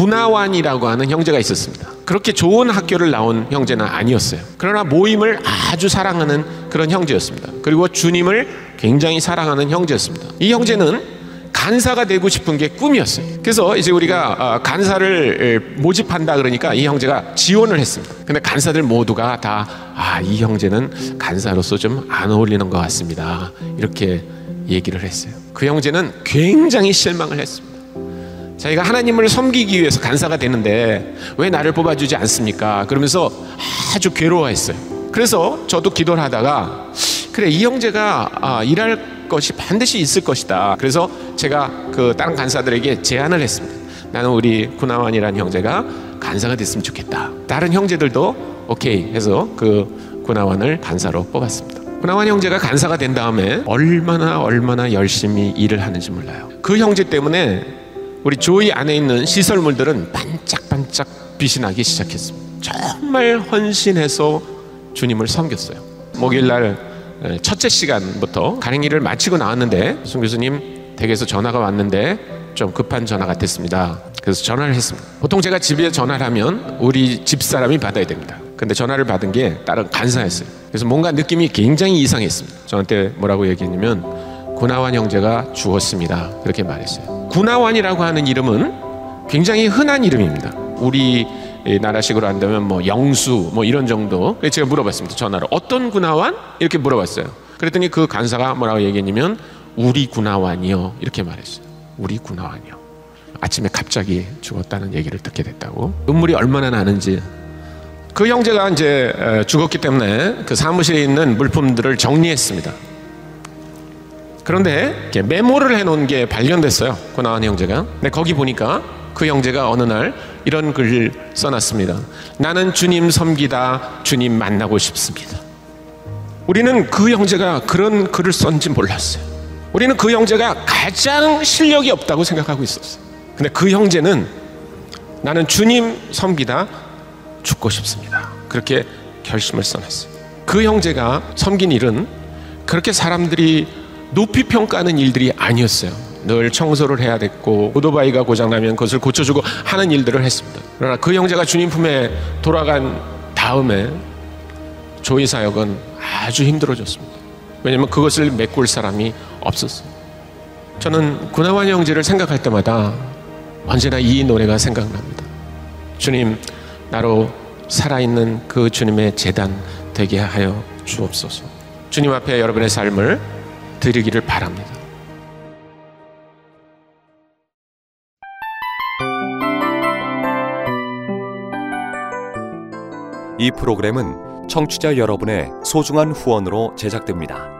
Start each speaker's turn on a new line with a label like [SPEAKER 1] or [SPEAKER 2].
[SPEAKER 1] 구나완이라고 하는 형제가 있었습니다. 그렇게 좋은 학교를 나온 형제는 아니었어요. 그러나 모임을 아주 사랑하는 그런 형제였습니다. 그리고 주님을 굉장히 사랑하는 형제였습니다. 이 형제는 간사가 되고 싶은 게 꿈이었어요. 그래서 이제 우리가 아, 간사를 모집한다 그러니까 이 형제가 지원을 했습니다. 근데 간사들 모두가 다, 아, 이 형제는 간사로서 좀 안 어울리는 것 같습니다. 이렇게 얘기를 했어요. 그 형제는 굉장히 실망을 했습니다. 자기가 하나님을 섬기기 위해서 간사가 되는데 왜 나를 뽑아주지 않습니까? 그러면서 아주 괴로워했어요. 그래서 저도 기도를 하다가 그래 이 형제가 아, 일할 것이 반드시 있을 것이다. 그래서 제가 그 다른 간사들에게 제안을 했습니다. 나는 우리 구나완이라는 형제가 간사가 됐으면 좋겠다. 다른 형제들도 오케이 해서 그 구나완을 간사로 뽑았습니다. 구나완 형제가 간사가 된 다음에 얼마나 얼마나 열심히 일을 하는지 몰라요. 그 형제 때문에 우리 조이 안에 있는 시설물들은 반짝반짝 빛이 나기 시작했습니다. 정말 헌신해서 주님을 섬겼어요. 목요일 날 예, 첫째 시간부터 가랭이를 마치고 나왔는데 송 교수님 댁에서 전화가 왔는데 좀 급한 전화 같았습니다. 그래서 전화를 했습니다. 보통 제가 집에 전화를 하면 우리 집 사람이 받아야 됩니다. 근데 전화를 받은 게 다른 간사였어요. 그래서 뭔가 느낌이 굉장히 이상했습니다. 저한테 뭐라고 얘기했냐면 구나완 형제가 죽었습니다. 그렇게 말했어요. 구나완이라고 하는 이름은 굉장히 흔한 이름입니다. 우리 나라식으로 한다면 뭐 영수 뭐 이런 정도. 제가 물어봤습니다. 전화로 어떤 군화완 이렇게 물어봤어요. 그랬더니 그 간사가 뭐라고 얘기했냐면 우리 군화완이요 이렇게 말했어요. 우리 군화완이요. 아침에 갑자기 죽었다는 얘기를 듣게 됐다고. 눈물이 얼마나 나는지. 그 형제가 이제 죽었기 때문에 그 사무실에 있는 물품들을 정리했습니다. 그런데 메모를 해놓은 게 발견됐어요. 군화완 형제가. 근데 거기 보니까 그 형제가 어느 날 이런 글을 써놨습니다. 나는 주님 섬기다 주님 만나고 싶습니다. 우리는 그 형제가 그런 글을 썼는지 몰랐어요. 우리는 그 형제가 가장 실력이 없다고 생각하고 있었어요. 근데 그 형제는 나는 주님 섬기다 죽고 싶습니다. 그렇게 결심을 써놨어요. 그 형제가 섬긴 일은 그렇게 사람들이 높이 평가하는 일들이 아니었어요. 늘 청소를 해야 됐고 오토바이가 고장나면 그것을 고쳐주고 하는 일들을 했습니다. 그러나 그 형제가 주님 품에 돌아간 다음에 조이 사역은 아주 힘들어졌습니다. 왜냐하면 그것을 메꿀 사람이 없었어요. 저는 구나완 형제를 생각할 때마다 언제나 이 노래가 생각납니다. 주님, 나로 살아있는 그 주님의 재단 되게 하여 주옵소서. 주님 앞에 여러분의 삶을 드리기를 바랍니다.
[SPEAKER 2] 이 프로그램은 청취자 여러분의 소중한 후원으로 제작됩니다.